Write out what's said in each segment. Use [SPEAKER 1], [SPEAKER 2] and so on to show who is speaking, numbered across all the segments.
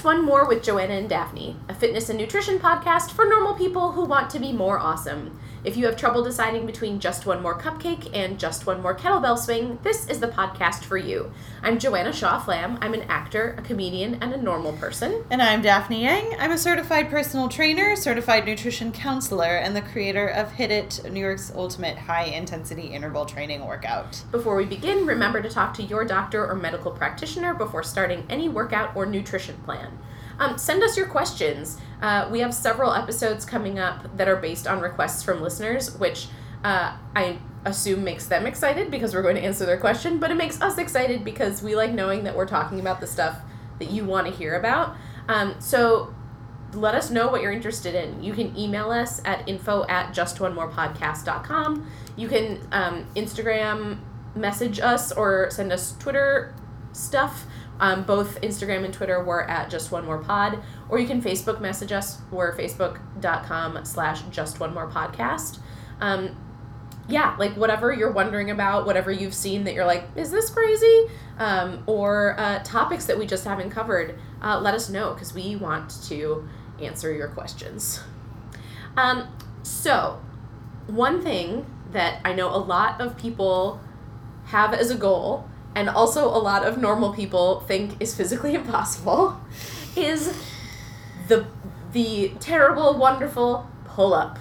[SPEAKER 1] Just One More with Joanna and Daphne, a fitness and nutrition podcast for normal people who want to be more awesome. If you have trouble deciding between Just One More Cupcake and Just One More Kettlebell Swing, this is the podcast for you. I'm Joanna Shaw Flam. I'm an actor, a comedian, and a normal person.
[SPEAKER 2] And I'm Daphne Yang. I'm a certified personal trainer, certified nutrition counselor, and the creator of Hit It, New York's ultimate high intensity interval training workout.
[SPEAKER 1] Before we begin, remember to talk to your doctor or medical practitioner before starting any workout or nutrition plan. Um, send us your questions. Uh, we have several episodes coming up that are based on requests from listeners, which uh, I assume makes them excited because we're going to answer their question, but it makes us excited because we like knowing that we're talking about the stuff that you want to hear about. Um, so let us know what you're interested in. You can email us at info at justonemorepodcast.com. You can um, Instagram message us or send us Twitter stuff. Um, both Instagram and Twitter were at just one more pod, or you can Facebook message us. We're facebook.com slash just one more podcast. Um, yeah, like whatever you're wondering about, whatever you've seen that you're like, is this crazy? Um, or uh, topics that we just haven't covered, uh, let us know because we want to answer your questions. Um, so, one thing that I know a lot of people have as a goal and also a lot of normal people think is physically impossible is the the terrible wonderful pull up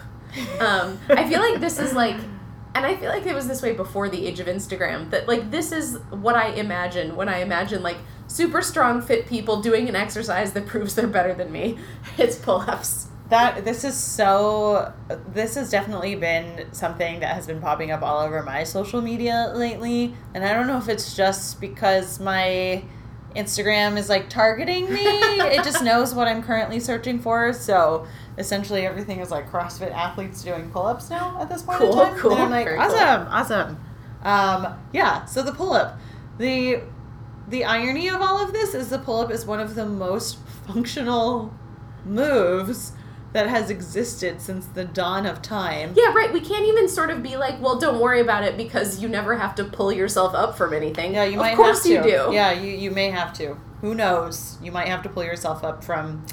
[SPEAKER 1] um, i feel like this is like and i feel like it was this way before the age of instagram that like this is what i imagine when i imagine like super strong fit people doing an exercise that proves they're better than me. It's pull-ups
[SPEAKER 2] that this is so this has definitely been something that has been popping up all over my social media lately. And i don't know if it's just because my instagram is like targeting me. It just knows what i'm currently searching for. So essentially everything is like crossfit athletes doing pull-ups now at this point
[SPEAKER 1] cool,
[SPEAKER 2] in time.
[SPEAKER 1] cool.
[SPEAKER 2] and i'm like
[SPEAKER 1] Very
[SPEAKER 2] awesome cool. awesome. Um, yeah so the pull-up. The the irony of all of this is the pull-up is one of the most functional moves that has existed since the dawn of time.
[SPEAKER 1] Yeah, right. We can't even sort of be like, well, don't worry about it because you never have to pull yourself up from anything.
[SPEAKER 2] Yeah, you
[SPEAKER 1] of
[SPEAKER 2] might
[SPEAKER 1] course
[SPEAKER 2] have to.
[SPEAKER 1] you do.
[SPEAKER 2] Yeah, you, you may have to. Who knows? You might have to pull yourself up from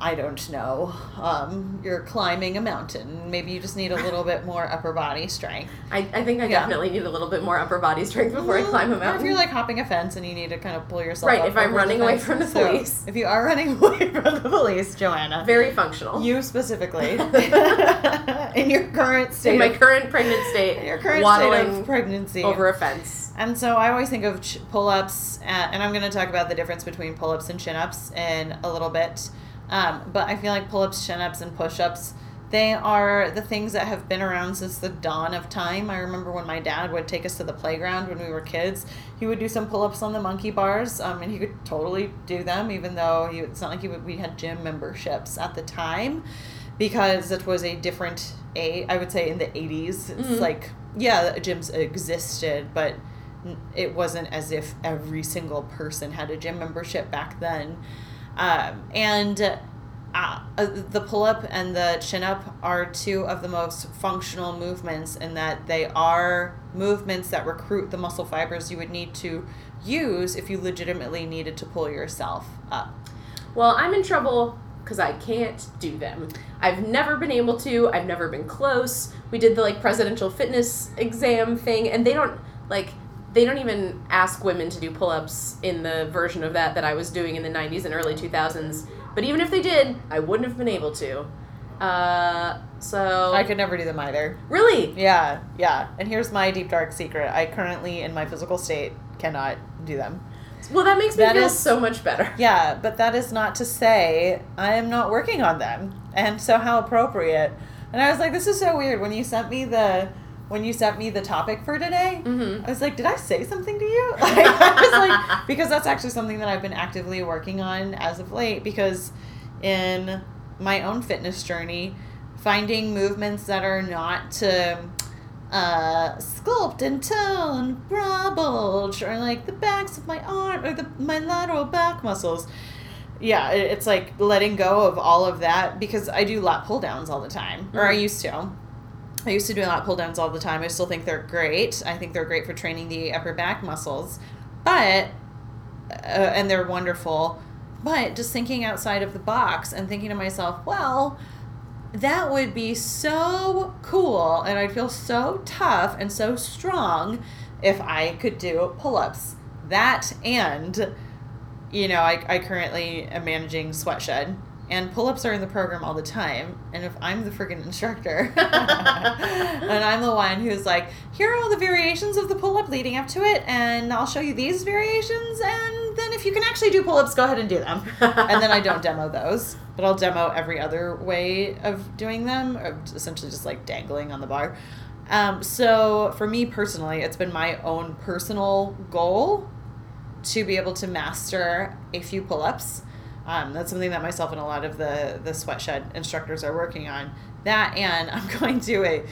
[SPEAKER 2] I don't know. Um, you're climbing a mountain. Maybe you just need a little bit more upper body strength.
[SPEAKER 1] I, I think I yeah. definitely need a little bit more upper body strength before well, I climb a mountain.
[SPEAKER 2] If you're like hopping a fence and you need to kind of pull yourself
[SPEAKER 1] right, if I'm running away from the police.
[SPEAKER 2] So if you are running away from the police, Joanna.
[SPEAKER 1] Very functional.
[SPEAKER 2] You specifically. in your current state.
[SPEAKER 1] In my current pregnant state.
[SPEAKER 2] In your current state of pregnancy.
[SPEAKER 1] Over a fence.
[SPEAKER 2] And so I always think of pull ups, and I'm going to talk about the difference between pull ups and chin ups in a little bit. Um, but I feel like pull ups, chin ups, and push ups, they are the things that have been around since the dawn of time. I remember when my dad would take us to the playground when we were kids, he would do some pull ups on the monkey bars, um, and he could totally do them, even though he, it's not like he would, we had gym memberships at the time because it was a different age. I would say in the 80s, it's mm-hmm. like, yeah, gyms existed, but it wasn't as if every single person had a gym membership back then. Um, and uh, uh, the pull up and the chin up are two of the most functional movements in that they are movements that recruit the muscle fibers you would need to use if you legitimately needed to pull yourself up.
[SPEAKER 1] Well, I'm in trouble because I can't do them. I've never been able to. I've never been close. We did the like presidential fitness exam thing, and they don't like they don't even ask women to do pull-ups in the version of that that I was doing in the 90s and early 2000s. But even if they did, I wouldn't have been able to. Uh, so
[SPEAKER 2] I could never do them either.
[SPEAKER 1] Really?
[SPEAKER 2] Yeah, yeah. And here's my deep dark secret: I currently, in my physical state, cannot do them.
[SPEAKER 1] Well, that makes me that feel is, so much better.
[SPEAKER 2] Yeah, but that is not to say I am not working on them. And so, how appropriate. And I was like, this is so weird. When you sent me the when you sent me the topic for today, mm-hmm. I was like, did I say something to you? I was like, because that's actually something that I've been actively working on as of late. Because in my own fitness journey, finding movements that are not to uh, sculpt and tone, bra bulge, or like the backs of my arm or the my lateral back muscles. Yeah, it's like letting go of all of that because I do lat pull downs all the time, mm-hmm. or I mm-hmm. used to I used to do lat pull downs all the time. I still think they're great. I think they're great for training the upper back muscles, but uh, and they're wonderful. but just thinking outside of the box and thinking to myself, well, that would be so cool and I'd feel so tough and so strong if I could do pull ups. That and, you know, I, I currently am managing Sweatshed and pull ups are in the program all the time. And if I'm the freaking instructor and I'm the one who's like, here are all the variations of the pull up leading up to it, and I'll show you these variations, and then if you can actually do pull ups, go ahead and do them. and then I don't demo those, but I'll demo every other way of doing them, essentially just like dangling on the bar. Um, so for me personally, it's been my own personal goal to be able to master a few pull ups um, that's something that myself and a lot of the the sweatshed instructors are working on. That and I'm going to a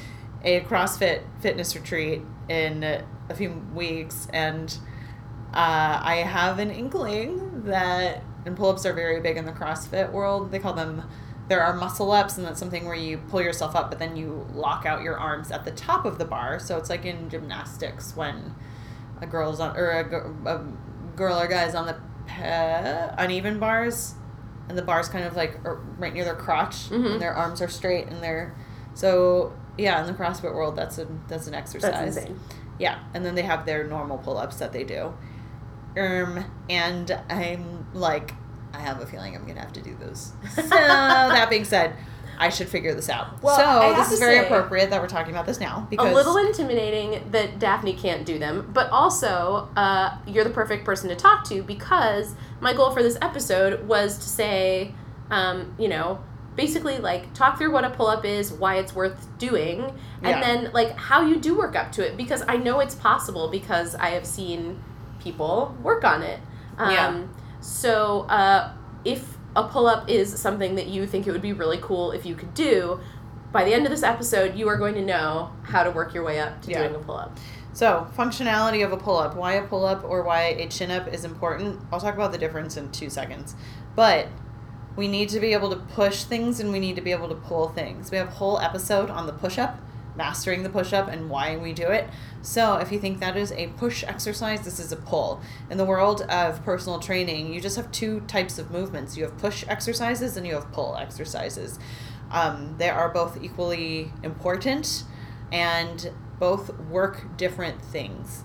[SPEAKER 2] a CrossFit fitness retreat in a few weeks, and uh, I have an inkling that and pull ups are very big in the CrossFit world. They call them there are muscle ups, and that's something where you pull yourself up, but then you lock out your arms at the top of the bar. So it's like in gymnastics when a girl's on or a, a girl or guy's on the uh, uneven bars, and the bars kind of like are right near their crotch,
[SPEAKER 1] Mhm.
[SPEAKER 2] and their arms are straight, and they're so yeah. In the CrossFit world, that's a that's an exercise.
[SPEAKER 1] That's.
[SPEAKER 2] Yeah, and then they have their normal pull ups that they do. Um, and I'm like, I have a feeling I'm gonna have to do those. So that being said, I should figure this out.
[SPEAKER 1] Well,
[SPEAKER 2] so this is very appropriate that we're talking about this now because
[SPEAKER 1] a little intimidating that Daphne can't do them, but also uh, you're the perfect person to talk to because my goal for this episode was to say, um, you know, basically like talk through what a pull up is, why it's worth doing, and
[SPEAKER 2] Yeah.
[SPEAKER 1] then like how you do work up to it because I know it's possible because I have seen people work on it. Um,
[SPEAKER 2] Yeah.
[SPEAKER 1] So uh, if a pull up is something that you think it would be really cool if you could do, by the end of this episode, you are going to know how to work your way up to
[SPEAKER 2] Yeah.
[SPEAKER 1] doing a pull up.
[SPEAKER 2] So, functionality of a pull up, why a pull up or why a chin up is important. I'll talk about the difference in two seconds. But we need to be able to push things and we need to be able to pull things. We have a whole episode on the push up, mastering the push up and why we do it. So, if you think that is a push exercise, this is a pull. In the world of personal training, you just have two types of movements you have push exercises and you have pull exercises. Um, they are both equally important and both work different things.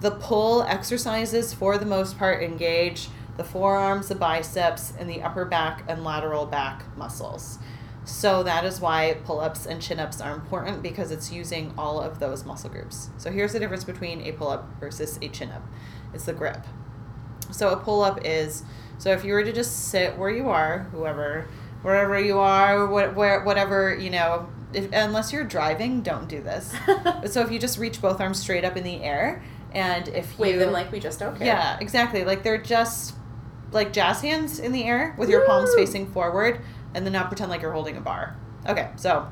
[SPEAKER 2] The pull exercises, for the most part, engage the forearms, the biceps, and the upper back and lateral back muscles. So that is why pull ups and chin ups are important because it's using all of those muscle groups. So here's the difference between a pull up versus a chin up it's the grip. So a pull up is so if you were to just sit where you are, whoever, wherever you are, what, where, whatever you know, if, unless you're driving, don't do this. so if you just reach both arms straight up in the air, and if you
[SPEAKER 1] Wave them like we just don't care.
[SPEAKER 2] yeah, exactly, like they're just like jazz hands in the air with your palms facing forward, and then now pretend like you're holding a bar. Okay, so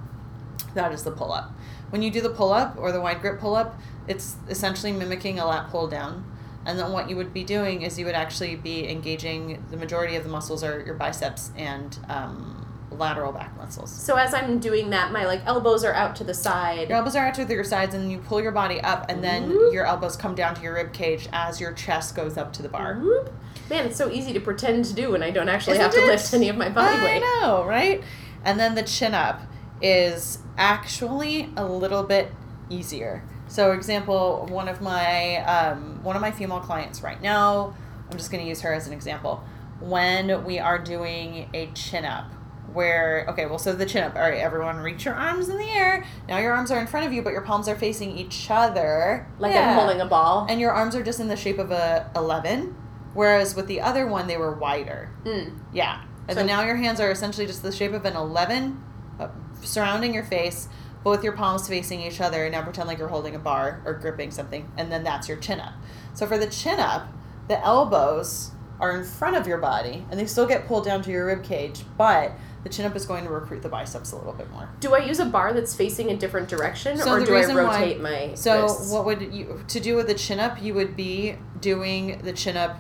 [SPEAKER 2] that is the pull up. When you do the pull up or the wide grip pull up, it's essentially mimicking a lat pull down. And then what you would be doing is you would actually be engaging the majority of the muscles are your biceps and um, lateral back muscles.
[SPEAKER 1] So as I'm doing that, my like elbows are out to the side.
[SPEAKER 2] Your elbows are out to your sides, and you pull your body up, and then
[SPEAKER 1] Whoop.
[SPEAKER 2] your elbows come down to your rib cage as your chest goes up to the bar.
[SPEAKER 1] Whoop. Man, it's so easy to pretend to do when I don't actually
[SPEAKER 2] Isn't
[SPEAKER 1] have to
[SPEAKER 2] it?
[SPEAKER 1] lift any of my body
[SPEAKER 2] I
[SPEAKER 1] weight.
[SPEAKER 2] I know, right? And then the chin up is actually a little bit easier. So, example, one of my um, one of my female clients right now, I'm just going to use her as an example. When we are doing a chin up, where okay, well, so the chin up. All right, everyone, reach your arms in the air. Now your arms are in front of you, but your palms are facing each other.
[SPEAKER 1] Like
[SPEAKER 2] Yeah.
[SPEAKER 1] I'm holding a ball.
[SPEAKER 2] and your arms are just in the shape of a eleven. Whereas with the other one, they were wider.
[SPEAKER 1] Mm.
[SPEAKER 2] Yeah. And
[SPEAKER 1] So-
[SPEAKER 2] then now your hands are essentially just the shape of an 11 uh, surrounding your face, both your palms facing each other. And now pretend like you're holding a bar or gripping something. And then that's your chin up. So for the chin up, the elbows are in front of your body and they still get pulled down to your rib cage, but the chin up is going to recruit the biceps a little bit more.
[SPEAKER 1] Do I use a bar that's facing a different direction,
[SPEAKER 2] So
[SPEAKER 1] or do I
[SPEAKER 2] reason why-
[SPEAKER 1] my
[SPEAKER 2] So
[SPEAKER 1] wrists?
[SPEAKER 2] what would you to do with the chin up? You would be doing the chin up.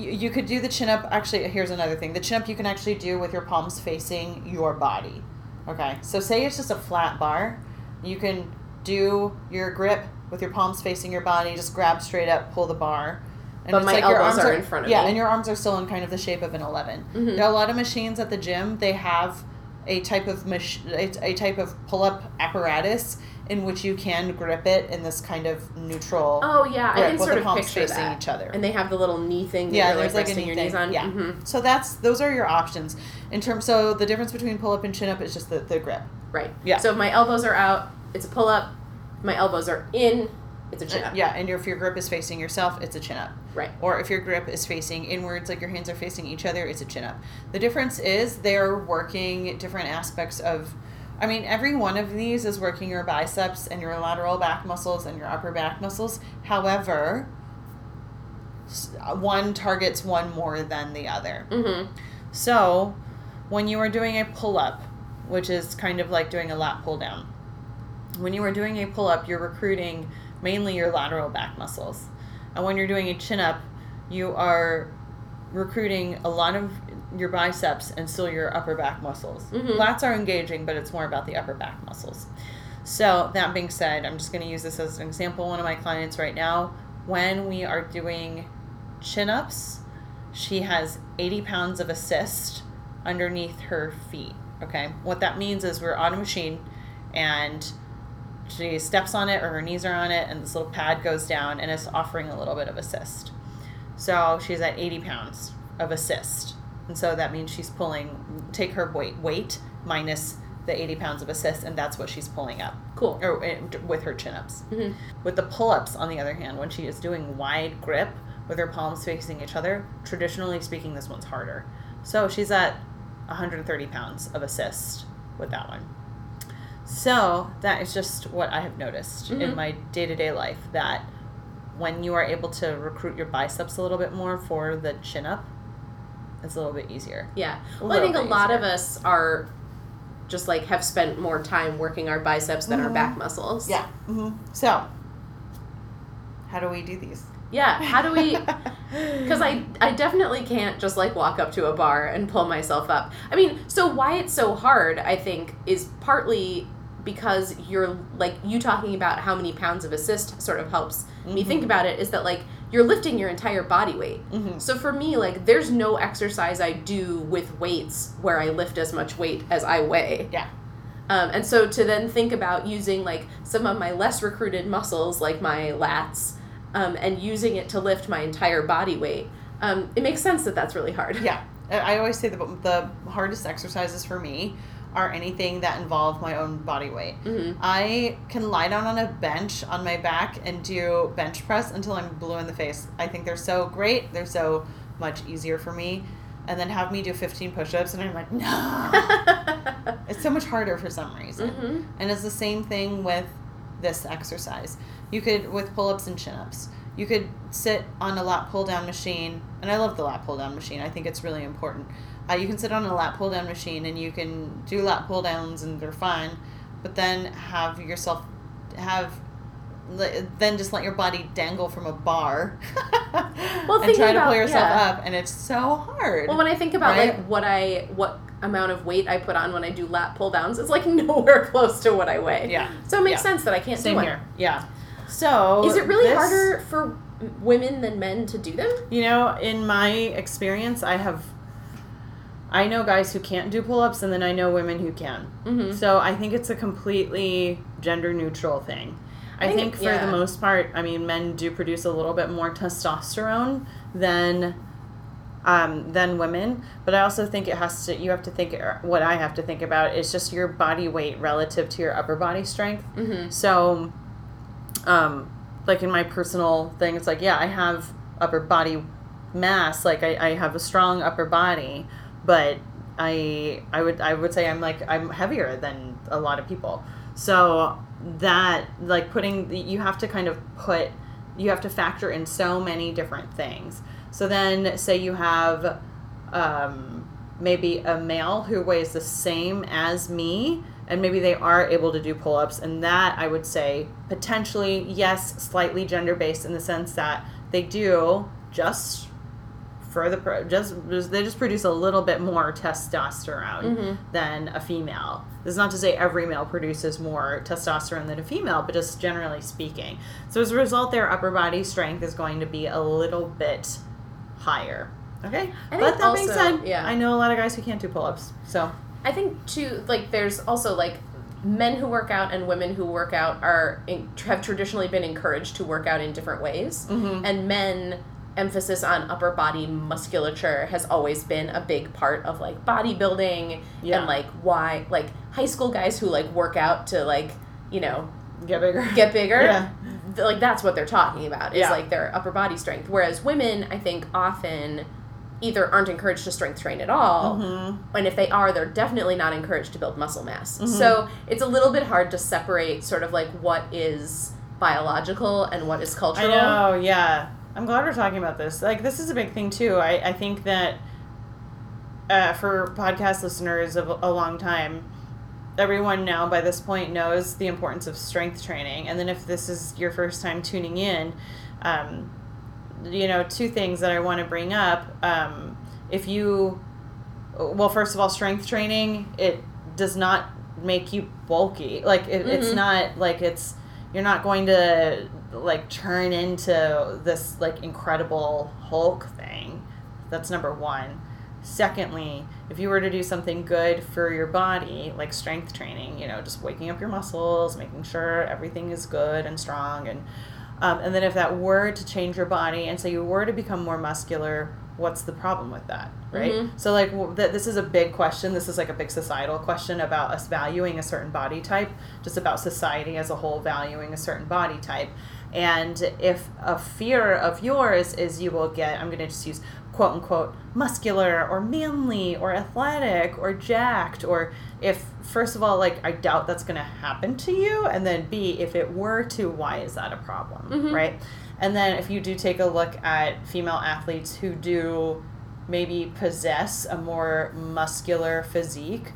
[SPEAKER 2] You, you could do the chin up. Actually, here's another thing. The chin up you can actually do with your palms facing your body. Okay. So say it's just a flat bar. You can do your grip with your palms facing your body. Just grab straight up, pull the bar, And
[SPEAKER 1] But
[SPEAKER 2] it's
[SPEAKER 1] my
[SPEAKER 2] like your
[SPEAKER 1] elbows
[SPEAKER 2] arms
[SPEAKER 1] are in front of you.
[SPEAKER 2] yeah,
[SPEAKER 1] me.
[SPEAKER 2] and your arms are still in kind of the shape of an 11.
[SPEAKER 1] Mhm.
[SPEAKER 2] There are a lot of machines at the gym. They have a type of mach- a, a type of pull-up apparatus in which you can grip it in this kind of neutral
[SPEAKER 1] Oh yeah, I
[SPEAKER 2] grip
[SPEAKER 1] can
[SPEAKER 2] with
[SPEAKER 1] sort
[SPEAKER 2] the
[SPEAKER 1] of
[SPEAKER 2] palms
[SPEAKER 1] picture
[SPEAKER 2] facing
[SPEAKER 1] that.
[SPEAKER 2] each other.
[SPEAKER 1] And they have the little knee thing. That
[SPEAKER 2] yeah, there's
[SPEAKER 1] like,
[SPEAKER 2] like a knee
[SPEAKER 1] your
[SPEAKER 2] thing.
[SPEAKER 1] knees on.
[SPEAKER 2] Yeah.
[SPEAKER 1] Mhm.
[SPEAKER 2] So that's those are your options. In terms, so the difference between pull-up and chin-up is just the, the grip.
[SPEAKER 1] Right.
[SPEAKER 2] Yeah.
[SPEAKER 1] So if my elbows are out, it's a pull up. If my elbows are in, it's a chin up.
[SPEAKER 2] Yeah, and if your grip is facing yourself, it's a chin-up.
[SPEAKER 1] Right.
[SPEAKER 2] Or if your grip is facing inwards, like your hands are facing each other, it's a chin up. The difference is they're working different aspects of, I mean, every one of these is working your biceps and your lateral back muscles and your upper back muscles. However, one targets one more than the other.
[SPEAKER 1] Mm-hmm.
[SPEAKER 2] So, when you are doing a pull up, which is kind of like doing a lat pull down, when you are doing a pull up, you're recruiting mainly your lateral back muscles. And when you're doing a chin up, you are recruiting a lot of your biceps and still your upper back muscles.
[SPEAKER 1] Mhm.
[SPEAKER 2] Lats are engaging, but it's more about the upper back muscles. So, that being said, I'm just going to use this as an example. One of my clients right now, when we are doing chin ups, she has 80 pounds of assist underneath her feet. Okay. What that means is we're on a machine and she steps on it or her knees are on it and this little pad goes down and it's offering a little bit of assist. So she's at 80 pounds of assist. And so that means she's pulling, take her weight, weight minus the 80 pounds of assist, and that's what she's pulling up
[SPEAKER 1] Cool.
[SPEAKER 2] or uh, with her chin ups.
[SPEAKER 1] Mhm.
[SPEAKER 2] With the pull ups, on the other hand, when she is doing wide grip with her palms facing each other, traditionally speaking, this one's harder. So she's at 130 pounds of assist with that one. So that is just what I have noticed in
[SPEAKER 1] Mhm.
[SPEAKER 2] my day to day life that when you are able to recruit your biceps a little bit more for the chin up, it's a little bit easier.
[SPEAKER 1] Yeah.
[SPEAKER 2] A
[SPEAKER 1] Well, I think a lot of us are just like have spent more time working our biceps than our
[SPEAKER 2] Mhm.
[SPEAKER 1] back muscles. Yeah.
[SPEAKER 2] hmm So, how do we do these?
[SPEAKER 1] Yeah. How do we? Because I, I definitely can't just like walk up to a bar and pull myself up. I mean, so why it's so hard, I think, is partly because you're like you talking about how many pounds of assist sort of helps me think
[SPEAKER 2] Mhm.
[SPEAKER 1] about it is that like you're lifting your entire body weight.
[SPEAKER 2] hmm
[SPEAKER 1] So for me, like there's no exercise I do with weights where I lift as much weight as I weigh.
[SPEAKER 2] Yeah.
[SPEAKER 1] Um, and so to then think about using like some of my less recruited muscles, like my lats, um, and using it to lift my entire body weight, um, it makes sense that that's really hard.
[SPEAKER 2] Yeah, I I always say the the hardest exercises for me are anything that involve my own body weight.
[SPEAKER 1] hmm
[SPEAKER 2] I can lie down on a bench on my back and do bench press until I'm blue in the face. I think they're so great. They're so much easier for me. And then have me do 15 push-ups and I'm like, no. it's so much harder for some reason.
[SPEAKER 1] hmm
[SPEAKER 2] And it's the same thing with this exercise. You could, with pull ups and chin ups, you could sit on a lat pull down machine. And I love the lat pull down machine, I think it's really important. Uh, you can sit on a lat pull down machine and you can do lat pull downs and they're fine, but then have yourself have. Then just let your body dangle from a bar,
[SPEAKER 1] Well,
[SPEAKER 2] and try to
[SPEAKER 1] about-
[SPEAKER 2] pull yourself
[SPEAKER 1] yeah.
[SPEAKER 2] up, and it's so hard.
[SPEAKER 1] Well, when I think about
[SPEAKER 2] Right?
[SPEAKER 1] like what I what amount of weight I put on when I do lat pull downs, it's like nowhere close to what I weigh.
[SPEAKER 2] yeah,
[SPEAKER 1] So it makes
[SPEAKER 2] Yeah.
[SPEAKER 1] sense that I can't
[SPEAKER 2] same
[SPEAKER 1] do it.
[SPEAKER 2] here. Yeah. So
[SPEAKER 1] Is it really
[SPEAKER 2] this-
[SPEAKER 1] harder for women than men to do them?
[SPEAKER 2] You know, in my experience, I have. I know guys who can't do pull ups, and then I know women who can.
[SPEAKER 1] Mm-hmm.
[SPEAKER 2] So I think it's a completely gender neutral thing. I,
[SPEAKER 1] I think-
[SPEAKER 2] think, for
[SPEAKER 1] yeah.
[SPEAKER 2] the most part, I mean, men do produce a little bit more testosterone than um, than women, but I also think it has to. You have to think. er, What I have to think about is just your body weight relative to your upper body strength.
[SPEAKER 1] Mm-hmm.
[SPEAKER 2] So, um, like in my personal thing, it's like, yeah, I have upper body mass. Like I, I have a strong upper body, but I, I would, I would say I'm like, I'm heavier than a lot of people. So that, like putting, you have to kind of put, you have to factor in so many different things. So then say you have, um, maybe a male who weighs the same as me and maybe they are able to do pull-ups and that i would say potentially yes slightly gender based in the sense that they do just for the pro- just just- they just produce a little bit more testosterone
[SPEAKER 1] Mhm.
[SPEAKER 2] than a female. This is not to say every male produces more testosterone than a female, but just generally speaking. So as a result, their upper body strength is going to be a little bit higher. Okay, but that being said,
[SPEAKER 1] yeah.
[SPEAKER 2] I know a lot of guys who can't do pull-ups. So
[SPEAKER 1] I think too, like there's also like men who work out and women who work out are in, have traditionally been encouraged to work out in different ways,
[SPEAKER 2] Mhm.
[SPEAKER 1] and men emphasis on upper body musculature has always been a big part of like bodybuilding
[SPEAKER 2] Yeah.
[SPEAKER 1] and like why like high school guys who like work out to like you know
[SPEAKER 2] get bigger.
[SPEAKER 1] get bigger
[SPEAKER 2] Yeah.
[SPEAKER 1] like that's what they're talking about is
[SPEAKER 2] Yeah.
[SPEAKER 1] like their upper body strength whereas women i think often either aren't encouraged to strength train at all
[SPEAKER 2] Mhm.
[SPEAKER 1] and if they are they're definitely not encouraged to build muscle mass
[SPEAKER 2] Mhm.
[SPEAKER 1] so it's a little bit hard to separate sort of like what is biological and what is
[SPEAKER 2] I
[SPEAKER 1] cultural
[SPEAKER 2] know, yeah. I'm glad we're talking about this. Like, this is a big thing, too. I, I think that uh, for podcast listeners of a long time, everyone now by this point knows the importance of strength training. And then if this is your first time tuning in, um, you know, two things that I want to bring up. Um, if you, well, first of all, strength training, it does not make you bulky. Like, it, it's
[SPEAKER 1] Mhm.
[SPEAKER 2] not like it's, you're not going to like turn into this like incredible Hulk thing. That's number one. Secondly, if you were to do something good for your body, like strength training, you know, just waking up your muscles, making sure everything is good and strong, and um, and then if that were to change your body, and so you were to become more muscular, what's the problem with that, right?
[SPEAKER 1] Mhm.
[SPEAKER 2] So like w- th- this is a big question. This is like a big societal question about us valuing a certain body type, just about society as a whole valuing a certain body type. And if a fear of yours is you will get, I'm going to just use quote unquote muscular or manly or athletic or jacked, or if, first of all, like I doubt that's going to happen to you, and then B, if it were to, why is that a problem,
[SPEAKER 1] Mhm.
[SPEAKER 2] right? And then if you do take a look at female athletes who do maybe possess a more muscular physique,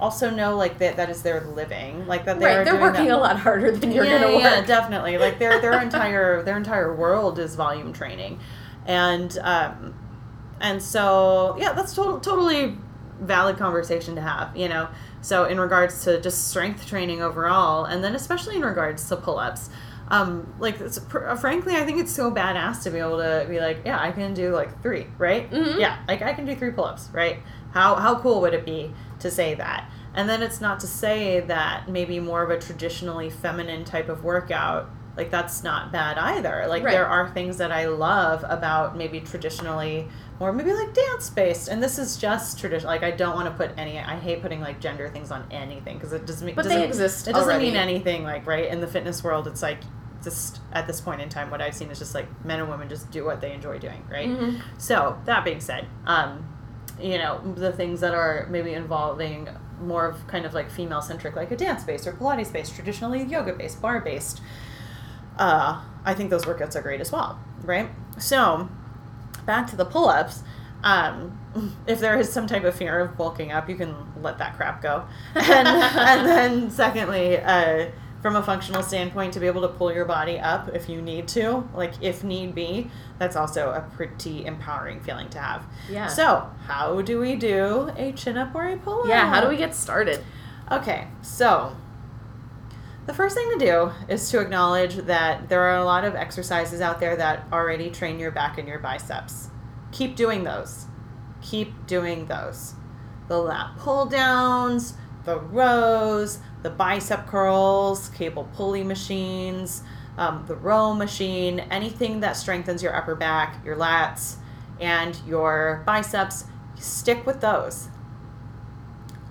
[SPEAKER 2] also know like that that is their living, like that they're
[SPEAKER 1] right they're working
[SPEAKER 2] that-
[SPEAKER 1] a lot harder than you're
[SPEAKER 2] yeah,
[SPEAKER 1] gonna work
[SPEAKER 2] yeah, definitely. Like their their entire their entire world is volume training, and um, and so yeah, that's total, totally valid conversation to have. You know, so in regards to just strength training overall, and then especially in regards to pull ups. Um, like it's, pr- frankly, I think it's so badass to be able to be like, yeah, I can do like three, right?
[SPEAKER 1] Mhm.
[SPEAKER 2] Yeah, like I can do three pull-ups, right? How how cool would it be to say that? And then it's not to say that maybe more of a traditionally feminine type of workout, like that's not bad either. Like
[SPEAKER 1] Right.
[SPEAKER 2] there are things that I love about maybe traditionally or maybe like dance based and this is just traditional like i don't want to put any i hate putting like gender things on anything because it doesn't
[SPEAKER 1] but
[SPEAKER 2] doesn't,
[SPEAKER 1] they exist
[SPEAKER 2] it doesn't
[SPEAKER 1] already.
[SPEAKER 2] mean anything like right in the fitness world it's like just at this point in time what i've seen is just like men and women just do what they enjoy doing right
[SPEAKER 1] Mhm.
[SPEAKER 2] so that being said, um, you know the things that are maybe involving more of kind of like female centric, like a dance based or Pilates based, traditionally yoga based, bar based. Uh, I think those workouts are great as well, right? So back to the pull ups. Um, if there is some type of fear of bulking up, you can let that crap go. And, and then, secondly, uh, from a functional standpoint, to be able to pull your body up if you need to, like if need be, that's also a pretty empowering feeling to have.
[SPEAKER 1] yeah
[SPEAKER 2] So, how do we do a chin up or a pull up?
[SPEAKER 1] yeah how do we get started
[SPEAKER 2] Okay, so the first thing to do is to acknowledge that there are a lot of exercises out there that already train your back and your biceps. Keep doing those. Keep doing those. The lat pull downs, the rows, the bicep curls, cable pulley machines, um, the row machine, anything that strengthens your upper back, your lats, and your biceps, stick with those.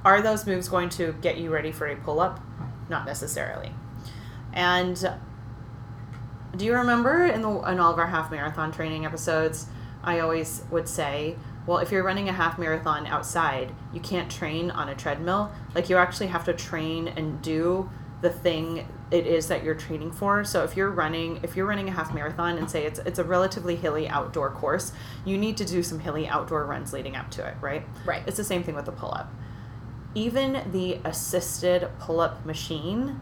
[SPEAKER 2] Are those moves going to get you ready for a pull up? Not necessarily. And do you remember in the in all of our half marathon training episodes, I always would say, well, if you're running a half marathon outside, you can't train on a treadmill. Like you actually have to train and do the thing it is that you're training for. So if you're running if you're running a half marathon and say it's it's a relatively hilly outdoor course, you need to do some hilly outdoor runs leading up to it, right?
[SPEAKER 1] right
[SPEAKER 2] It's the same thing with the pull up. Even the assisted pull up machine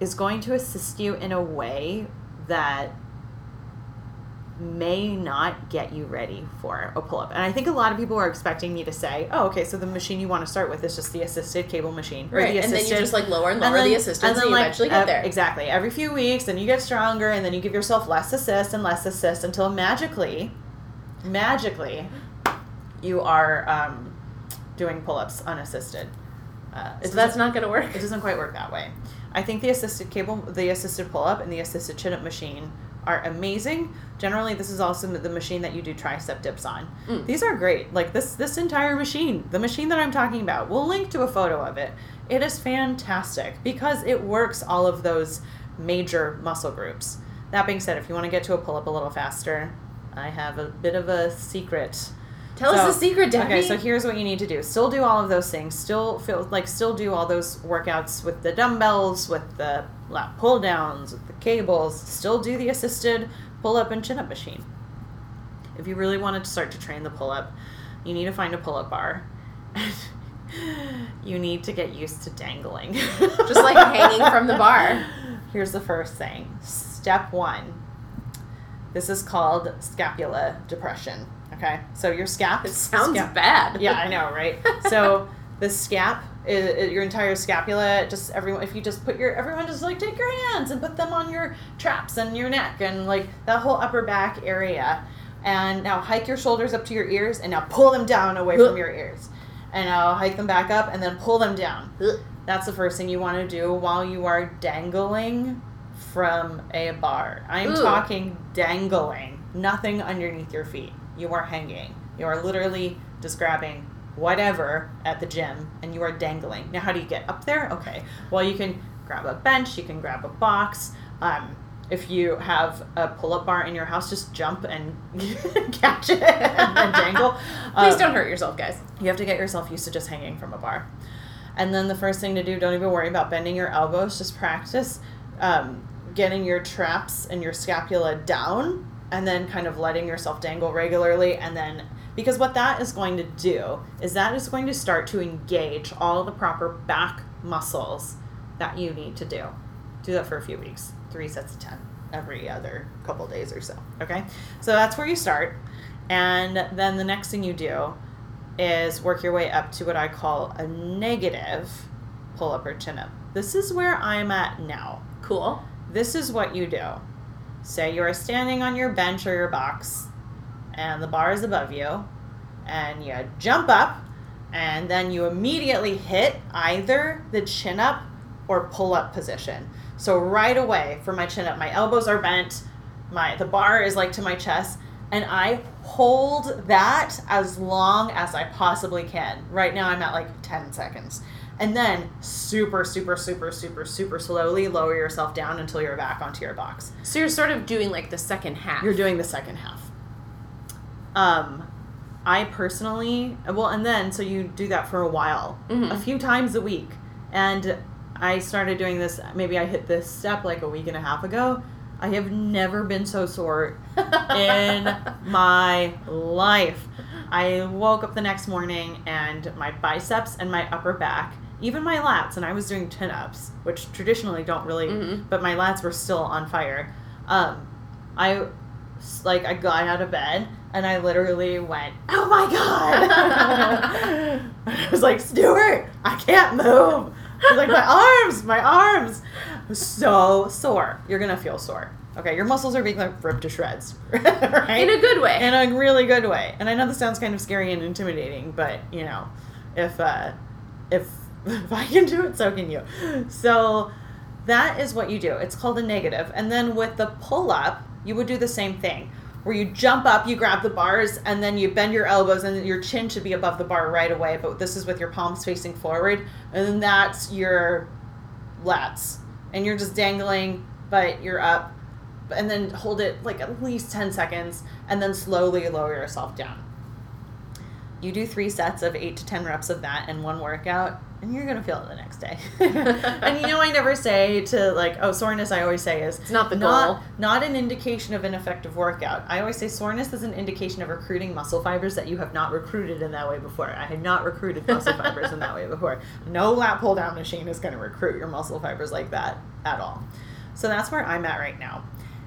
[SPEAKER 2] is going to assist you in a way that may not get you ready for a pull up. And I think a lot of people are expecting me to say, oh, okay, so the machine you want to start with is just the assisted cable machine. or
[SPEAKER 1] Right,
[SPEAKER 2] the
[SPEAKER 1] and then you just like lower and
[SPEAKER 2] and
[SPEAKER 1] lower
[SPEAKER 2] then-
[SPEAKER 1] the assistance, and,
[SPEAKER 2] then,
[SPEAKER 1] you
[SPEAKER 2] like,
[SPEAKER 1] eventually get there.
[SPEAKER 2] Exactly. Every few weeks, then you get stronger, and then you give yourself less assist and less assist until magically, magically, you are um, doing pull ups unassisted. Uh,
[SPEAKER 1] So that's not going to work.
[SPEAKER 2] it doesn't quite work that way. I think the assisted cable, the assisted pull up, and the assisted chin up machine are amazing. Generally, this is also the machine that you do tricep dips on.
[SPEAKER 1] Mm.
[SPEAKER 2] These are great. Like this, this entire machine, the machine that I'm talking about, we'll link to a photo of it. It is fantastic because it works all of those major muscle groups. That being said, if you want to get to a pull up a little faster, I have a bit of a secret.
[SPEAKER 1] Tell
[SPEAKER 2] So-
[SPEAKER 1] us the secret, Debbie.
[SPEAKER 2] Okay, so here's what you need to do. Still do all of those things. Still feel like still do all those workouts with the dumbbells, with the lat pull downs, with the cables. Still do the assisted pull up and chin up machine. If you really wanted to start to train the pull up, you need to find a pull up bar. you need to get used to dangling.
[SPEAKER 1] Just like hanging from the bar.
[SPEAKER 2] Here's the first thing. Step one. This is called scapula depression. Okay, so your scap.
[SPEAKER 1] It sounds
[SPEAKER 2] scap-
[SPEAKER 1] bad.
[SPEAKER 2] yeah, I know, right? So the scap, is, your entire scapula, just everyone. If you just put your everyone just like take your hands and put them on your traps and your neck and like that whole upper back area, and now hike your shoulders up to your ears and now pull them down away from your ears, and now hike them back up and then pull them down. That's the first thing you want to do while you are dangling from a bar. I'm
[SPEAKER 1] Ooh.
[SPEAKER 2] talking dangling, nothing underneath your feet. You are hanging. You are literally just grabbing whatever at the gym and you are dangling. Now, how do you get up there? Okay. Well, you can grab a bench, you can grab a box. Um, if you have a pull up bar in your house, just jump and catch it and dangle.
[SPEAKER 1] Please
[SPEAKER 2] Um,
[SPEAKER 1] don't hurt yourself, guys.
[SPEAKER 2] you have to get yourself used to just hanging from a bar. And then the first thing to do, don't even worry about bending your elbows, just practice um, getting your traps and your scapula down and then kind of letting yourself dangle regularly. And then, because what that is going to do is that is going to start to engage all the proper back muscles that you need to do. Do that for a few weeks, three sets of 10 every other couple days or so. Okay? So that's where you start. And then the next thing you do is work your way up to what I call a negative pull up or chin up. This is where I'm at now.
[SPEAKER 1] Cool.
[SPEAKER 2] This is what you do. Say you are standing on your bench or your box, and the bar is above you, and you jump up, and then you immediately hit either the chin up or pull up position. So right away for my chin up, my elbows are bent, my the bar is like to my chest, and I hold that as long as I possibly can. Right now I'm at like 10 seconds. And then super, super, super, super, super slowly lower yourself down until you're back onto your box.
[SPEAKER 1] So you're sort of doing like the second half.
[SPEAKER 2] You're doing the second half. Um, I personally, well, and then so you do that for a while,
[SPEAKER 1] Mhm.
[SPEAKER 2] a few times a week. And I started doing this, maybe I hit this step like a week and a half ago. I have never been so sore in my life. I woke up the next morning and my biceps and my upper back, even my lats, and I was doing chin ups, which traditionally don't really,
[SPEAKER 1] Mhm.
[SPEAKER 2] but my lats were still on fire. Um, I like I got out of bed and I literally went, "Oh my god!" I was like, "Stuart, I can't move." I was like, "My arms, my arms." So sore. You're gonna feel sore. Okay, your muscles are being like ripped to shreds, right?
[SPEAKER 1] In a good way.
[SPEAKER 2] in a really good way. And I know this sounds kind of scary and intimidating, but you know, if uh, if if I can do it, so can you. So that is what you do. It's called a negative. And then with the pull up, you would do the same thing. Where you jump up, you grab the bars, and then you bend your elbows, and your chin should be above the bar right away. But this is with your palms facing forward, and then that's your lats, and you're just dangling, but you're up, and then hold it like at least 10 seconds and then slowly lower yourself down. You do three sets of eight to 10 reps of that in one workout, and you're gonna feel it the next day. and you know, I never say to like, oh, soreness, I always say is
[SPEAKER 1] It's not the
[SPEAKER 2] not,
[SPEAKER 1] goal.
[SPEAKER 2] Not an indication of an effective workout. I always say soreness is an indication of recruiting muscle fibers that you have not recruited in that way before. I had not recruited muscle fibers in that way before. No lat pull down machine is going to recruit your muscle fibers like that at all. So that's where I'm at right now.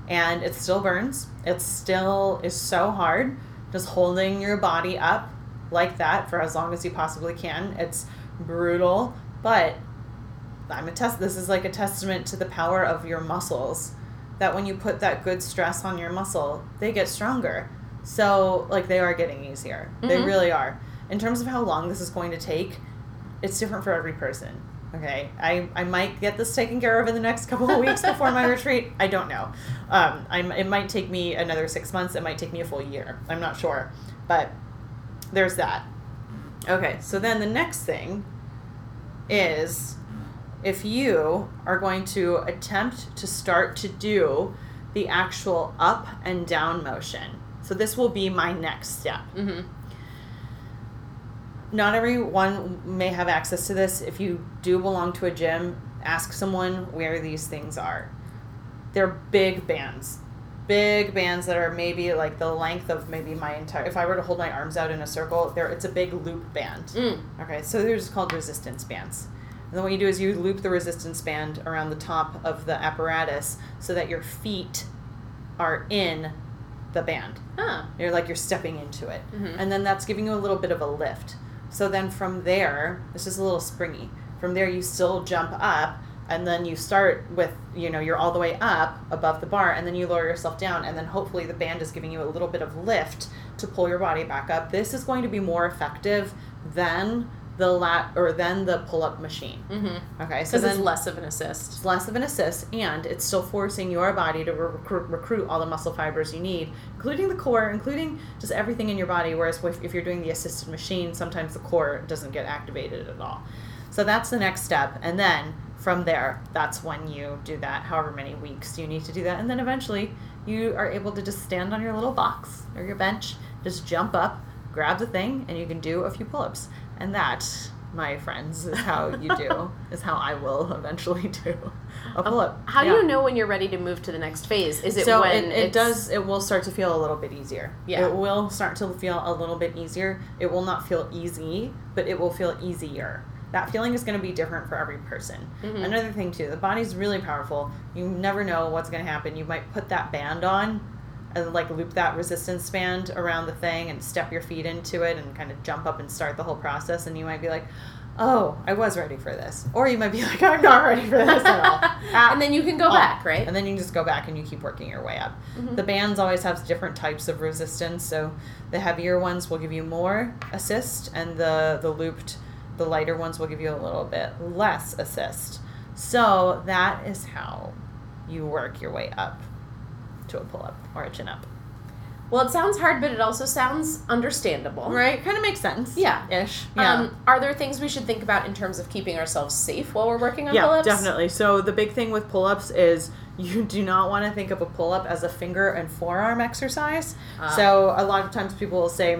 [SPEAKER 2] and it still burns. It still is so hard. Just holding your body up like that for as long as you possibly can. It's brutal, but I'm a test. This is like a testament to the power of your muscles. That when you put that good stress on your muscle, they get stronger. So like they are getting easier. They
[SPEAKER 1] Mhm.
[SPEAKER 2] really are. In terms of how long this is going to take, it's different for every person. Okay, I, I might get this taken care of in the next couple of weeks before my retreat. I don't know. Um, I'm, it might take me another six months. It might take me a full year. I'm not sure, but there's that. Okay, so then the next thing is if you are going to attempt to start to do the actual up and down motion. So this will be my next step.
[SPEAKER 1] Mm-hmm.
[SPEAKER 2] Not everyone may have access to this. If you do belong to a gym, ask someone where these things are. They're big bands. Big bands that are maybe like the length of maybe my entire if I were to hold my arms out in a circle, there it's a big loop band.
[SPEAKER 1] Mm.
[SPEAKER 2] Okay, so they're just called resistance bands. And then what you do is you loop the resistance band around the top of the apparatus so that your feet are in the band. You're like you're stepping into it.
[SPEAKER 1] Mhm.
[SPEAKER 2] And then that's giving you a little bit of a lift. So then from there, this is a little springy. From there you still jump up and then you start with, you know, you're all the way up above the bar and then you lower yourself down and then hopefully the band is giving you a little bit of lift to pull your body back up. This is going to be more effective than the lat or than the pull-up machine.
[SPEAKER 1] Mm-hmm.
[SPEAKER 2] Okay, so then
[SPEAKER 1] it's less of an assist.
[SPEAKER 2] it's less of an assist and it's still forcing your body to recruit, recruit all the muscle fibers you need including the core including just everything in your body whereas if you're doing the assisted machine sometimes the core doesn't get activated at all so that's the next step and then from there that's when you do that however many weeks you need to do that. And then eventually you are able to just stand on your little box or your bench just jump up grab the thing and you can do a few pull-ups. And that my friends is how you do is how i will eventually do a um, pull-up.
[SPEAKER 1] How do you know when you're ready to move to the next phase? Is it
[SPEAKER 2] so
[SPEAKER 1] when
[SPEAKER 2] it, it does it will start to feel a little bit easier.
[SPEAKER 1] Yeah.
[SPEAKER 2] it will start to feel a little bit easier. It will not feel easy but it will feel easier that feeling is going to be different for every person
[SPEAKER 1] Mhm.
[SPEAKER 2] another thing too the body's really powerful you never know what's going to happen you might put that band on and like loop that resistance band around the thing and step your feet into it and kind of jump up and start the whole process and you might be like oh i was ready for this or you might be like i'm not ready for this at all
[SPEAKER 1] and then you can go
[SPEAKER 2] Oh.
[SPEAKER 1] back, right?
[SPEAKER 2] and then you can just go back and you keep working your way up.
[SPEAKER 1] Mhm.
[SPEAKER 2] The bands always have different types of resistance. So the heavier ones will give you more assist, and the the looped, the lighter ones will give you a little bit less assist. So that is how you work your way up to a pull up or a chin up.
[SPEAKER 1] Well, it sounds hard, but it also sounds understandable.
[SPEAKER 2] Right? Kind of makes sense.
[SPEAKER 1] Yeah.
[SPEAKER 2] Ish. Yeah.
[SPEAKER 1] Um, are there things we should think about in terms of keeping ourselves safe while we're working on
[SPEAKER 2] yeah,
[SPEAKER 1] pull-ups?
[SPEAKER 2] Yeah, definitely. So the big thing with pull-ups is you do not want to think of a pull-up as a finger and forearm exercise.
[SPEAKER 1] Ah.
[SPEAKER 2] so a lot of times people will say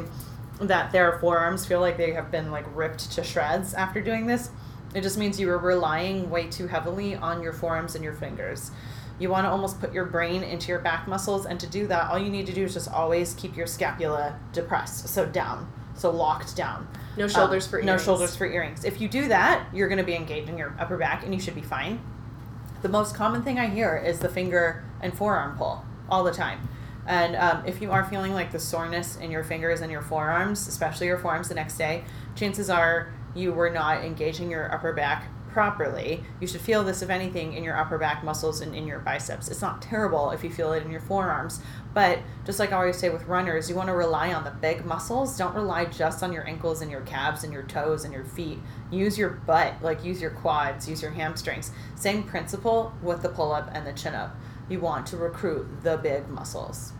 [SPEAKER 2] that their forearms feel like they have been like ripped to shreds after doing this. It just means you are relying way too heavily on your forearms and your fingers. You want to almost put your brain into your back muscles, and to do that, all you need to do is just always keep your scapula depressed, so down, so locked down.
[SPEAKER 1] No shoulders
[SPEAKER 2] Um,
[SPEAKER 1] for earrings.
[SPEAKER 2] no shoulders for earrings. If you do that, you're going to be engaging your upper back, and you should be fine. The most common thing I hear is the finger and forearm pull all the time. And um, if you are feeling like the soreness in your fingers and your forearms, especially your forearms the next day, chances are you were not engaging your upper back properly. You should feel this, if anything, in your upper back muscles and in your biceps. It's not terrible if you feel it in your forearms, but just like I always say with runners, you want to rely on the big muscles. Don't rely just on your ankles and your calves and your toes and your feet. Use your butt, like use your quads, use your hamstrings. Same principle with the pull up and the chin up. You want to recruit the big muscles.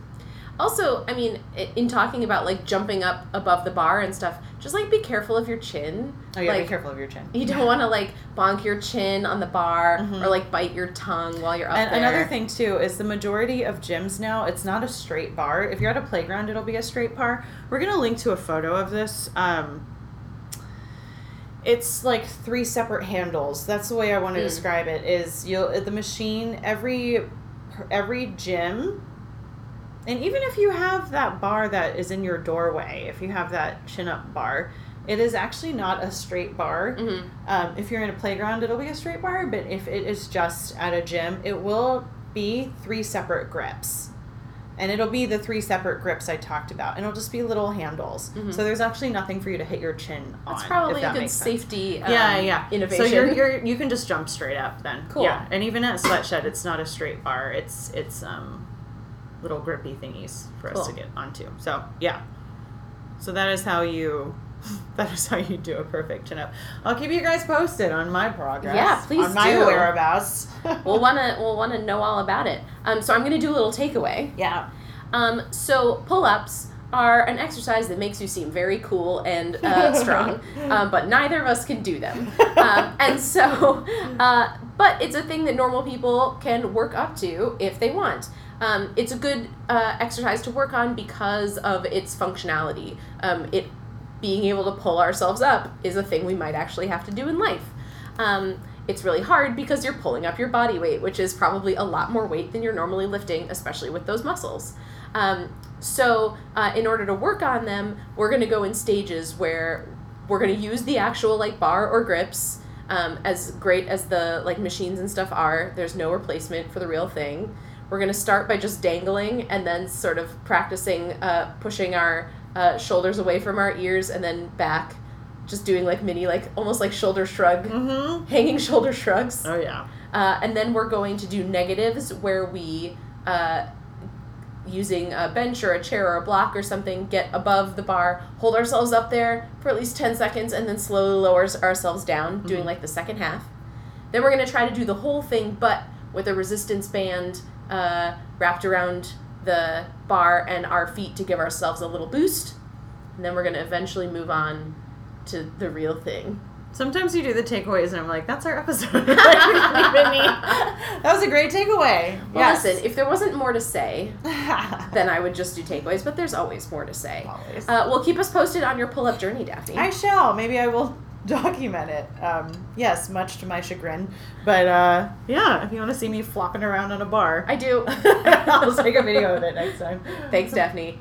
[SPEAKER 1] Also, I mean, in talking about like jumping up above the bar and stuff, just like be careful of your chin.
[SPEAKER 2] Oh, yeah,
[SPEAKER 1] like,
[SPEAKER 2] be careful of your chin.
[SPEAKER 1] You don't want to like bonk your chin on the bar
[SPEAKER 2] Mhm.
[SPEAKER 1] or like bite your tongue while you're up
[SPEAKER 2] And
[SPEAKER 1] there.
[SPEAKER 2] another thing too is the majority of gyms now it's not a straight bar. If you're at a playground, it'll be a straight bar. We're gonna link to a photo of this. Um, it's like three separate handles. That's the way I want to
[SPEAKER 1] Mm.
[SPEAKER 2] describe it. Is you'll the machine every every gym. And even if you have that bar that is in your doorway, if you have that chin up bar, it is actually not a straight bar.
[SPEAKER 1] Mhm.
[SPEAKER 2] Um, if you're in a playground, it'll be a straight bar, but if it is just at a gym, it will be three separate grips. And it'll be the three separate grips I talked about. And it'll just be little handles.
[SPEAKER 1] Mhm.
[SPEAKER 2] So there's actually nothing for you to hit your chin on.
[SPEAKER 1] That's probably a good safety um,
[SPEAKER 2] yeah, yeah.
[SPEAKER 1] innovation.
[SPEAKER 2] So you're, you're you can just jump straight up then.
[SPEAKER 1] Cool.
[SPEAKER 2] Yeah, and even at Sweatshed, it's not a straight bar. It's it's um little grippy thingies for us to get onto. So yeah. So that is how you that is how you do a perfect chin up. I'll keep you guys posted on my progress.
[SPEAKER 1] Yeah, please
[SPEAKER 2] on my
[SPEAKER 1] do.
[SPEAKER 2] whereabouts.
[SPEAKER 1] we'll wanna we'll wanna know all about it. Um, so I'm gonna do a little takeaway.
[SPEAKER 2] yeah.
[SPEAKER 1] Um, so pull-ups are an exercise that makes you seem very cool and uh, strong, um, but neither of us can do them. Um, and so, uh, but it's a thing that normal people can work up to if they want. Um, it's a good uh, exercise to work on because of its functionality. Um, it being able to pull ourselves up is a thing we might actually have to do in life. Um, it's really hard because you're pulling up your body weight, which is probably a lot more weight than you're normally lifting, especially with those muscles. Um, so, uh, in order to work on them, we're going to go in stages where we're going to use the actual like bar or grips. Um, as great as the like machines and stuff are, there's no replacement for the real thing. We're going to start by just dangling and then sort of practicing uh, pushing our uh, shoulders away from our ears and then back, just doing like mini, like almost like shoulder shrug,
[SPEAKER 2] Mm-hmm.
[SPEAKER 1] hanging shoulder shrugs.
[SPEAKER 2] Oh yeah.
[SPEAKER 1] Uh, and then we're going to do negatives where we, uh, using a bench or a chair or a block or something, get above the bar, hold ourselves up there for at least 10 seconds, and then slowly lowers ourselves down, doing
[SPEAKER 2] Mhm.
[SPEAKER 1] like the second half. Then we're going to try to do the whole thing, but with a resistance band uh, wrapped around the bar and our feet to give ourselves a little boost. And then we're going to eventually move on to the real thing.
[SPEAKER 2] Sometimes you do the takeaways and I'm like, that's our episode. I didn't even need- that was a great takeaway.
[SPEAKER 1] Well,
[SPEAKER 2] yes.
[SPEAKER 1] listen, if there wasn't more to say, then I would just do takeaways, but there's always more to say.
[SPEAKER 2] Always.
[SPEAKER 1] Uh, well, keep us posted on your pull up journey, Daphne.
[SPEAKER 2] I shall. Maybe I will document it. Um, yes, much to my chagrin. But uh, yeah, if you want to see me flopping around on a bar,
[SPEAKER 1] I do.
[SPEAKER 2] I'll take a video of it next time.
[SPEAKER 1] Thanks, Daphne.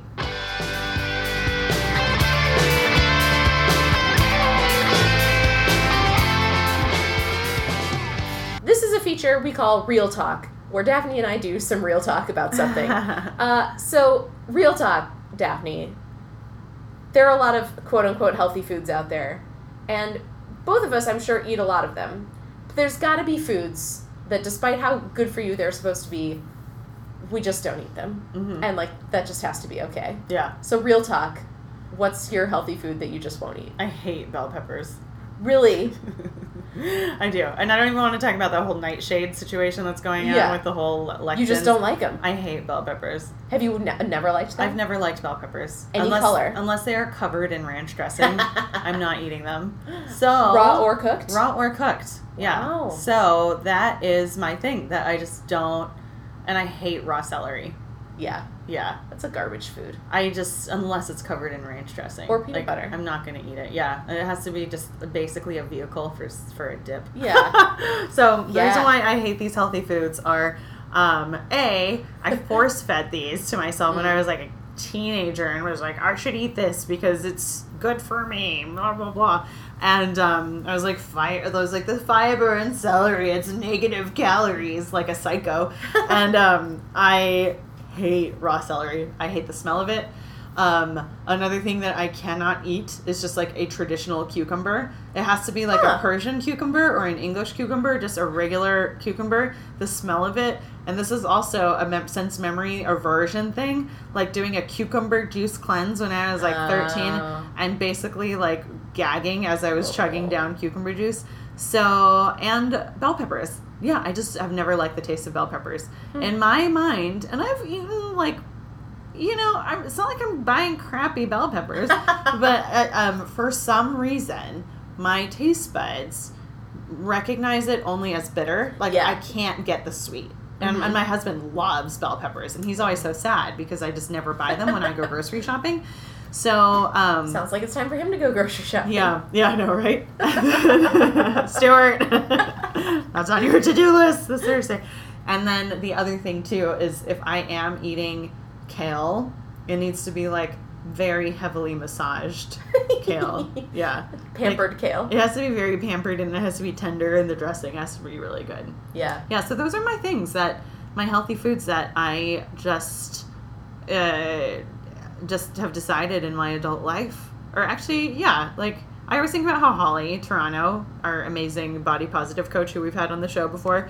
[SPEAKER 1] This is a feature we call Real Talk, where Daphne and I do some real talk about something. Uh, so, real talk, Daphne. There are a lot of quote unquote healthy foods out there, and both of us, I'm sure, eat a lot of them. But there's got to be foods that, despite how good for you they're supposed to be, we just don't eat them.
[SPEAKER 2] Mhm.
[SPEAKER 1] And, like, that just has to be okay.
[SPEAKER 2] Yeah,
[SPEAKER 1] So, real talk, what's your healthy food that you just won't eat?
[SPEAKER 2] I hate bell peppers.
[SPEAKER 1] Really?
[SPEAKER 2] I do, and I don't even want to talk about that whole nightshade situation that's going
[SPEAKER 1] Yeah.
[SPEAKER 2] on with the whole lectins.
[SPEAKER 1] You just don't like them.
[SPEAKER 2] I hate bell peppers.
[SPEAKER 1] Have you ne- never liked them?
[SPEAKER 2] I've never liked bell peppers.
[SPEAKER 1] Any
[SPEAKER 2] unless,
[SPEAKER 1] color.
[SPEAKER 2] Unless they are covered in ranch dressing, I'm not eating them. So
[SPEAKER 1] Raw or cooked?
[SPEAKER 2] raw or cooked. Yeah.
[SPEAKER 1] Wow.
[SPEAKER 2] So that is my thing that I just don't, and I hate raw celery.
[SPEAKER 1] Yeah,
[SPEAKER 2] Yeah.
[SPEAKER 1] that's a garbage food.
[SPEAKER 2] I just unless it's covered in ranch dressing
[SPEAKER 1] Or peanut
[SPEAKER 2] like,
[SPEAKER 1] butter.
[SPEAKER 2] I'm not gonna eat it. Yeah, it has to be just basically a vehicle for for a dip.
[SPEAKER 1] Yeah.
[SPEAKER 2] so the
[SPEAKER 1] Yeah.
[SPEAKER 2] reason why I hate these healthy foods are, um, a I force fed these to myself when I
[SPEAKER 1] Mm.
[SPEAKER 2] was like a teenager and was like I should eat this because it's good for me. Blah blah blah. And um, I was like, fi- I was like the fiber and celery. It's negative calories, like a psycho. and um, I hate raw celery. I hate the smell of it. Um, another thing that I cannot eat is just like a traditional cucumber. It has to be like
[SPEAKER 1] Huh.
[SPEAKER 2] a Persian cucumber or an English cucumber, just a regular cucumber. The smell of it, and this is also a mem- sense memory aversion thing, like doing a cucumber juice cleanse when I was like 13
[SPEAKER 1] Oh.
[SPEAKER 2] and basically like gagging as I was chugging down cucumber juice. So, and bell peppers. Yeah, I just have never liked the taste of bell peppers.
[SPEAKER 1] Hmm.
[SPEAKER 2] In my mind, and I've eaten like, you know, I'm, it's not like I'm buying crappy bell peppers, but uh, um, for some reason, my taste buds recognize it only as bitter. Like,
[SPEAKER 1] Yeah.
[SPEAKER 2] I can't get the sweet. And,
[SPEAKER 1] Mhm.
[SPEAKER 2] and my husband loves bell peppers, and he's always so sad because I just never buy them when I go grocery shopping. So, um,
[SPEAKER 1] Sounds like it's time for him to go grocery shopping.
[SPEAKER 2] yeah, yeah, I know, right? Stuart, that's on your to-do list this Thursday. And then the other thing too is if I am eating kale, it needs to be like very heavily massaged kale. Yeah,
[SPEAKER 1] Pampered kale.
[SPEAKER 2] it has to be very pampered and it has to be tender, and the dressing has to be really good.
[SPEAKER 1] Yeah.
[SPEAKER 2] Yeah, so those are my things that my healthy foods that I just uh, just have decided in my adult life. Or actually, yeah, like I was thinking about how Holly Toronto, our amazing body positive coach who we've had on the show before,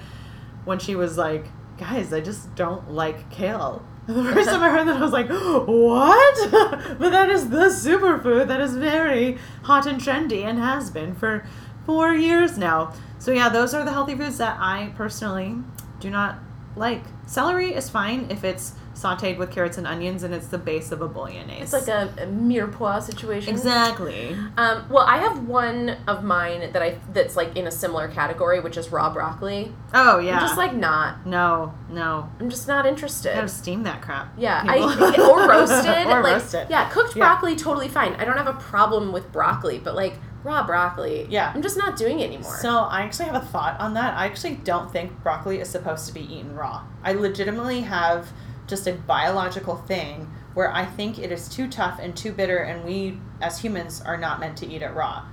[SPEAKER 2] when she was like, "Guys, I just don't like kale." The first time I heard that, I was like, "What?" but that is the superfood that is very hot and trendy and has been for four years now. So yeah, those are the healthy foods that I personally do not like. Celery is fine if it's sauteed with carrots and onions and it's the base of a bolognese.
[SPEAKER 1] It's like a, a mirepoix situation.
[SPEAKER 2] exactly.
[SPEAKER 1] Um, well, I have one of mine that I that's like in a similar category, which is raw broccoli.
[SPEAKER 2] Oh yeah.
[SPEAKER 1] I'm just like not.
[SPEAKER 2] no, no.
[SPEAKER 1] I'm just not interested.
[SPEAKER 2] Gotta steam that crap.
[SPEAKER 1] Yeah,
[SPEAKER 2] people.
[SPEAKER 1] I or roasted.
[SPEAKER 2] or
[SPEAKER 1] like,
[SPEAKER 2] roasted.
[SPEAKER 1] Yeah, cooked
[SPEAKER 2] Yeah.
[SPEAKER 1] broccoli totally fine. I don't have a problem with broccoli, but like raw broccoli,
[SPEAKER 2] Yeah.
[SPEAKER 1] I'm just not doing it anymore.
[SPEAKER 2] So I actually have a thought on that. I actually don't think broccoli is supposed to be eaten raw. I legitimately have just a biological thing where I think it is too tough and too bitter, and we as humans are not meant to eat it raw.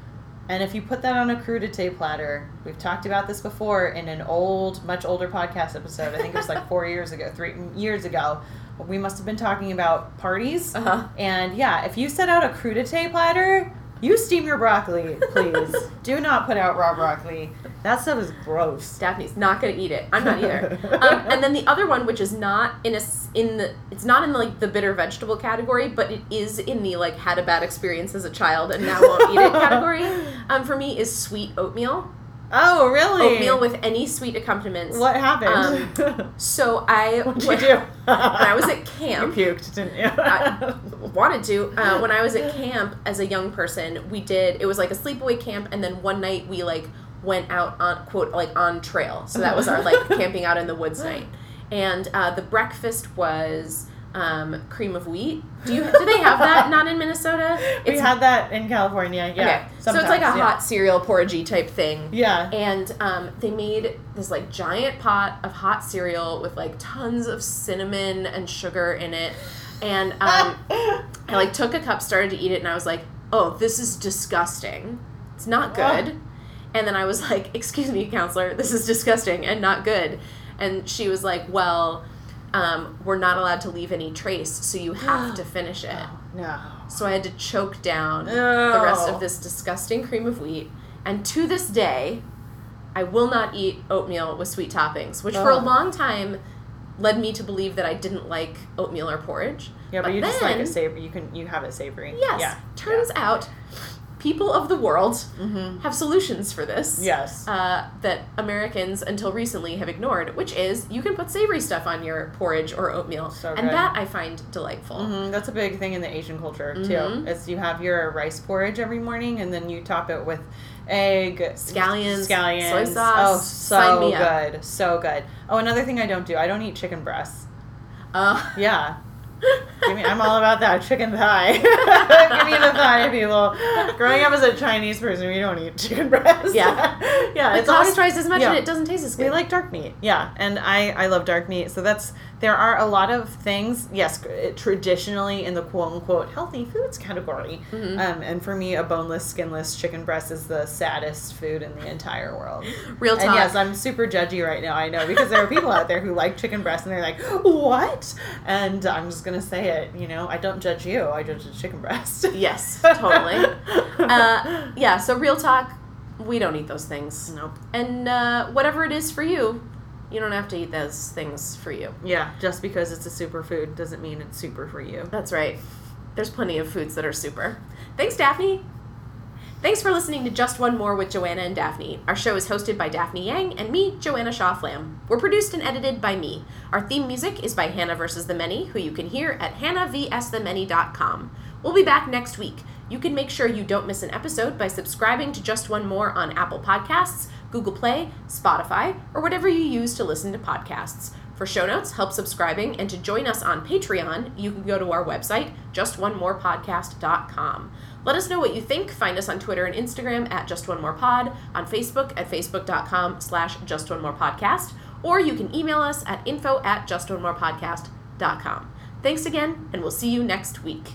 [SPEAKER 2] And if you put that on a crudité platter, we've talked about this before in an old, much older podcast episode. I think it was like four years ago, three years ago. We must have been talking about parties.
[SPEAKER 1] uh-huh.
[SPEAKER 2] And yeah, if you set out a crudité platter, you steam your broccoli, please. Do not put out raw broccoli. That stuff is gross.
[SPEAKER 1] Daphne's not gonna eat it. I'm not either. um, and then the other one, which is not in a in the it's not in like the bitter vegetable category, but it is in the like had a bad experience as a child and now won't eat it category. Um, for me is sweet oatmeal.
[SPEAKER 2] Oh, really?
[SPEAKER 1] Oatmeal with any sweet accompaniments.
[SPEAKER 2] What happened?
[SPEAKER 1] So I
[SPEAKER 2] What'd you do?
[SPEAKER 1] when I was at camp.
[SPEAKER 2] you puked, didn't you?
[SPEAKER 1] I wanted to. Uh, when I was at camp as a young person, we did. It was like a sleepaway camp, and then one night we like went out on quote like on trail. So that was our like camping out in the woods night, and uh, the breakfast was um, cream of wheat. Do you do they have that? Not in Minnesota.
[SPEAKER 2] we had that in California. Yeah.
[SPEAKER 1] okay. So it's like a
[SPEAKER 2] yeah.
[SPEAKER 1] hot cereal porridgey type thing.
[SPEAKER 2] Yeah.
[SPEAKER 1] And um, they made this like giant pot of hot cereal with like tons of cinnamon and sugar in it. And um, I like took a cup, started to eat it, and I was like, "Oh, this is disgusting. It's not good." And then I was like, "Excuse me, counselor, this is disgusting and not good." And she was like, "Well, um, we're not allowed to leave any trace, so you have to finish it."
[SPEAKER 2] no.
[SPEAKER 1] So I had to choke down the rest of this disgusting cream of wheat. And to this day, I will not eat oatmeal with sweet toppings, which for a long time led me to believe that I didn't like oatmeal or porridge.
[SPEAKER 2] Yeah, but,
[SPEAKER 1] But
[SPEAKER 2] you just like
[SPEAKER 1] then-
[SPEAKER 2] it savory. You can you have it savory.
[SPEAKER 1] Yes.
[SPEAKER 2] Yeah.
[SPEAKER 1] Turns out people of the world
[SPEAKER 2] Mm-hmm.
[SPEAKER 1] have solutions for this.
[SPEAKER 2] Yes.
[SPEAKER 1] Uh, that Americans until recently have ignored, which is you can put savory stuff on your porridge or oatmeal.
[SPEAKER 2] So
[SPEAKER 1] and that I find delightful.
[SPEAKER 2] hmm That's a big thing in the Asian culture too.
[SPEAKER 1] Mhm.
[SPEAKER 2] Is you have your rice porridge every morning, and then you top it with egg,
[SPEAKER 1] Scallions,
[SPEAKER 2] scallions,
[SPEAKER 1] soy sauce.
[SPEAKER 2] Oh, so good, so good. Oh, another thing I don't do, I don't eat chicken breasts.
[SPEAKER 1] Uh,
[SPEAKER 2] Yeah. Give me, I'm all about that chicken thigh. Give me the thigh, people. Growing up as a Chinese person, we don't eat chicken breast.
[SPEAKER 1] Yeah.
[SPEAKER 2] yeah.
[SPEAKER 1] it
[SPEAKER 2] It's always
[SPEAKER 1] twice as much
[SPEAKER 2] yeah.
[SPEAKER 1] and it doesn't taste as good.
[SPEAKER 2] we like dark meat, yeah, and I I love dark meat. So that's there are a lot of things. Yes, traditionally in the quote unquote healthy foods category,
[SPEAKER 1] Mhm.
[SPEAKER 2] um, and for me, a boneless, skinless chicken breast is the saddest food in the entire world.
[SPEAKER 1] Real talk.
[SPEAKER 2] And yes, I'm super judgy right now. I know because there are people out there who like chicken breast and they're like, "What?" And I'm just gonna say it. You know, I don't judge you. I judge the chicken breast.
[SPEAKER 1] Yes, totally. uh, yeah, so real talk, we don't eat those things.
[SPEAKER 2] Nope.
[SPEAKER 1] And uh, whatever it is for you, you don't have to eat those things for you.
[SPEAKER 2] Yeah, just because it's a superfood doesn't mean it's super for you.
[SPEAKER 1] That's right. There's plenty of foods that are super. Thanks, Daphne. Thanks for listening to Just One More with Joanna and Daphne. Our show is hosted by Daphne Yang and me, Joanna Shaw Flam. We're produced and edited by me. Our theme music is by Hannah vs. the Many, who you can hear at hannahvsthemany.com. We'll be back next week. You can make sure you don't miss an episode by subscribing to Just One More on Apple Podcasts, Google Play, Spotify, or whatever you use to listen to podcasts. For show notes, help subscribing, and to join us on Patreon, you can go to our website, justonemorepodcast.com. Let us know what you think. Find us on Twitter and Instagram at Just One More Pod, on Facebook at facebook.com slash Just One More Podcast, or you can email us at info at justonemorepodcast.com. Thanks again, and we'll see you next week.